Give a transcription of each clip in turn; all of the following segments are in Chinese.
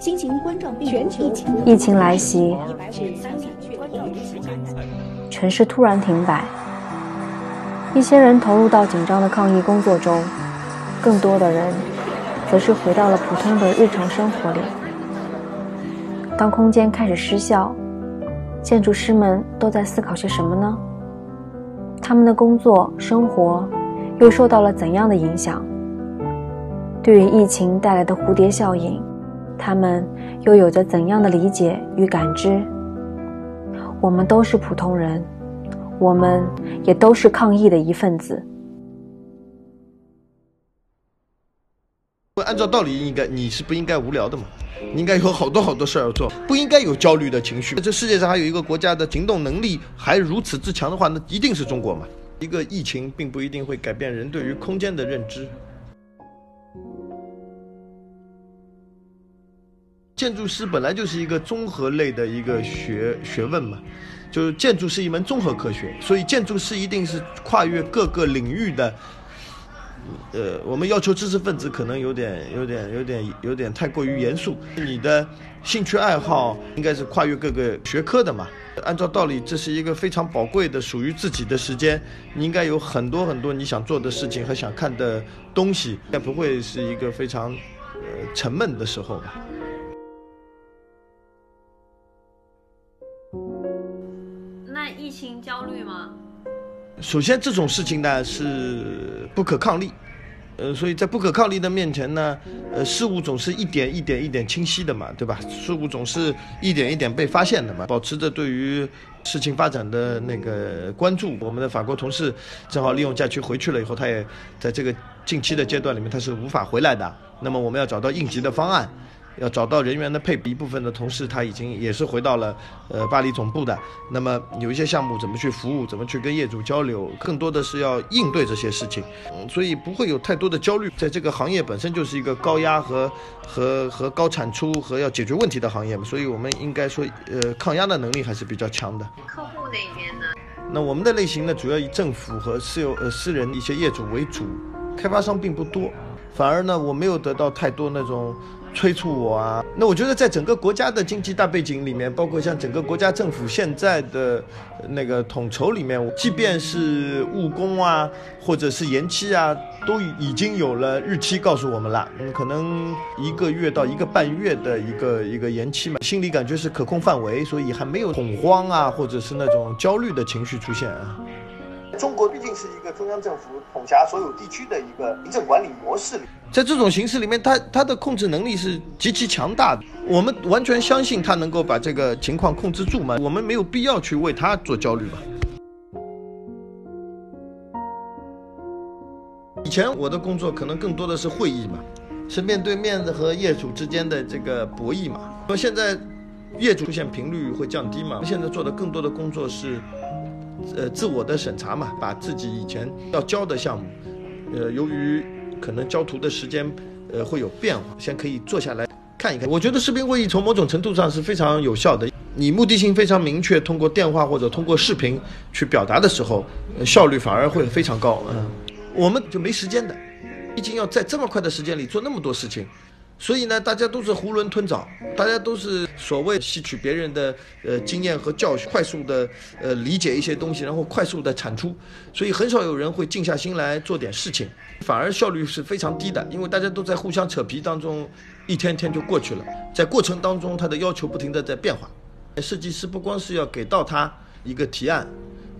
新型冠状病毒疫情疫情来袭，城市突然停摆，一些人投入到紧张的抗疫工作中，更多的人则是回到了普通的日常生活里。当空间开始失效，建筑师们都在思考些什么呢？他们的工作生活又受到了怎样的影响？对于疫情带来的蝴蝶效应，他们又有着怎样的理解与感知？我们都是普通人，我们也都是抗疫的一份子。按照道理，应该你是不应该无聊的嘛？你应该有好多好多事儿要做，不应该有焦虑的情绪。这世界上还有一个国家的行动能力还如此之强的话，那一定是中国嘛？一个疫情并不一定会改变人对于空间的认知。建筑师本来就是一个综合类的一个学学问嘛，就是建筑是一门综合科学，所以建筑师一定是跨越各个领域的。呃，我们要求知识分子可能有点、有点、有点、有点太过于严肃。你的兴趣爱好应该是跨越各个学科的嘛？按照道理，这是一个非常宝贵的属于自己的时间，你应该有很多很多你想做的事情和想看的东西，该不会是一个非常呃沉闷的时候吧？疫情焦虑吗？首先，这种事情呢是不可抗力，呃，所以在不可抗力的面前呢，呃，事物总是一点一点一点清晰的嘛，对吧？事物总是一点一点被发现的嘛。保持着对于事情发展的那个关注，我们的法国同事正好利用假期回去了以后，他也在这个近期的阶段里面他是无法回来的。那么我们要找到应急的方案。要找到人员的配比，一部分的同事他已经也是回到了呃巴黎总部的。那么有一些项目怎么去服务，怎么去跟业主交流，更多的是要应对这些事情，嗯所以不会有太多的焦虑。在这个行业本身就是一个高压和和和高产出和要解决问题的行业嘛，所以我们应该说呃抗压的能力还是比较强的。客户那边呢？那我们的类型呢，主要以政府和私有呃私人一些业主为主，开发商并不多，反而呢我没有得到太多那种。催促我啊！那我觉得，在整个国家的经济大背景里面，包括像整个国家政府现在的那个统筹里面，即便是务工啊，或者是延期啊，都已经有了日期告诉我们了。嗯，可能一个月到一个半月的一个一个延期嘛，心里感觉是可控范围，所以还没有恐慌啊，或者是那种焦虑的情绪出现啊。中国毕竟是一个中央政府统辖所有地区的一个行政管理模式里，在这种形式里面，他他的控制能力是极其强大的。我们完全相信他能够把这个情况控制住嘛？我们没有必要去为他做焦虑吧？以前我的工作可能更多的是会议嘛，是面对面的和业主之间的这个博弈嘛。那么现在业主出现频率会降低嘛？现在做的更多的工作是。呃，自我的审查嘛，把自己以前要交的项目，呃，由于可能交图的时间，呃，会有变化，先可以坐下来看一看。我觉得视频会议从某种程度上是非常有效的，你目的性非常明确，通过电话或者通过视频去表达的时候，效率反而会非常高。嗯，我们就没时间的，毕竟要在这么快的时间里做那么多事情。所以呢，大家都是囫囵吞枣，大家都是所谓吸取别人的呃经验和教训，快速的呃理解一些东西，然后快速的产出。所以很少有人会静下心来做点事情，反而效率是非常低的，因为大家都在互相扯皮当中，一天天就过去了。在过程当中，他的要求不停的在变化。设计师不光是要给到他一个提案，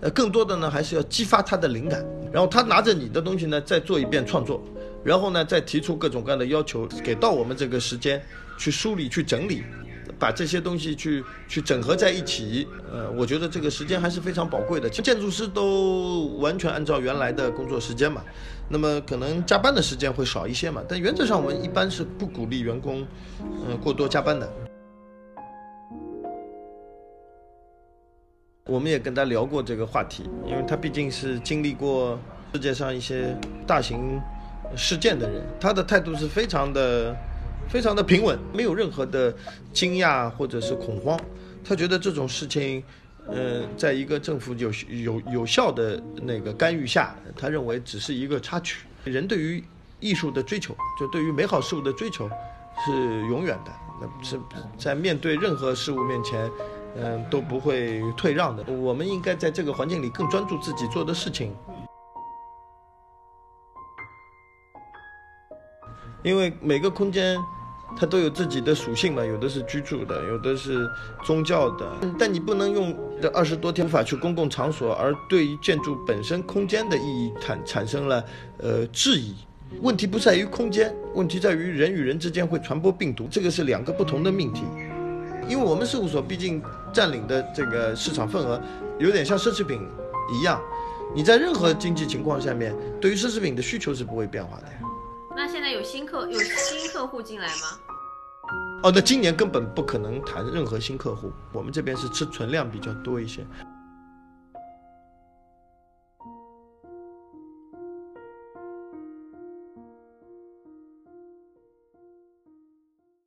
呃，更多的呢还是要激发他的灵感，然后他拿着你的东西呢再做一遍创作。然后呢，再提出各种各样的要求，给到我们这个时间去梳理、去整理，把这些东西去去整合在一起。呃，我觉得这个时间还是非常宝贵的。建筑师都完全按照原来的工作时间嘛，那么可能加班的时间会少一些嘛。但原则上，我们一般是不鼓励员工，嗯，过多加班的。我们也跟他聊过这个话题，因为他毕竟是经历过世界上一些大型。事件的人，他的态度是非常的、非常的平稳，没有任何的惊讶或者是恐慌。他觉得这种事情，呃，在一个政府有有有效的那个干预下，他认为只是一个插曲。人对于艺术的追求，就对于美好事物的追求，是永远的。那是在面对任何事物面前，嗯，都不会退让的。我们应该在这个环境里更专注自己做的事情，因为每个空间。它都有自己的属性嘛，有的是居住的，有的是宗教的。但你不能用这二十多天无法去公共场所，而对于建筑本身空间的意义产产生了呃质疑。问题不在于空间，问题在于人与人之间会传播病毒，这个是两个不同的命题。因为我们事务所毕竟占领的这个市场份额有点像奢侈品一样，你在任何经济情况下面，对于奢侈品的需求是不会变化的。那现在有新客有新客户进来吗？哦，那今年根本不可能谈任何新客户，我们这边是吃存量比较多一些。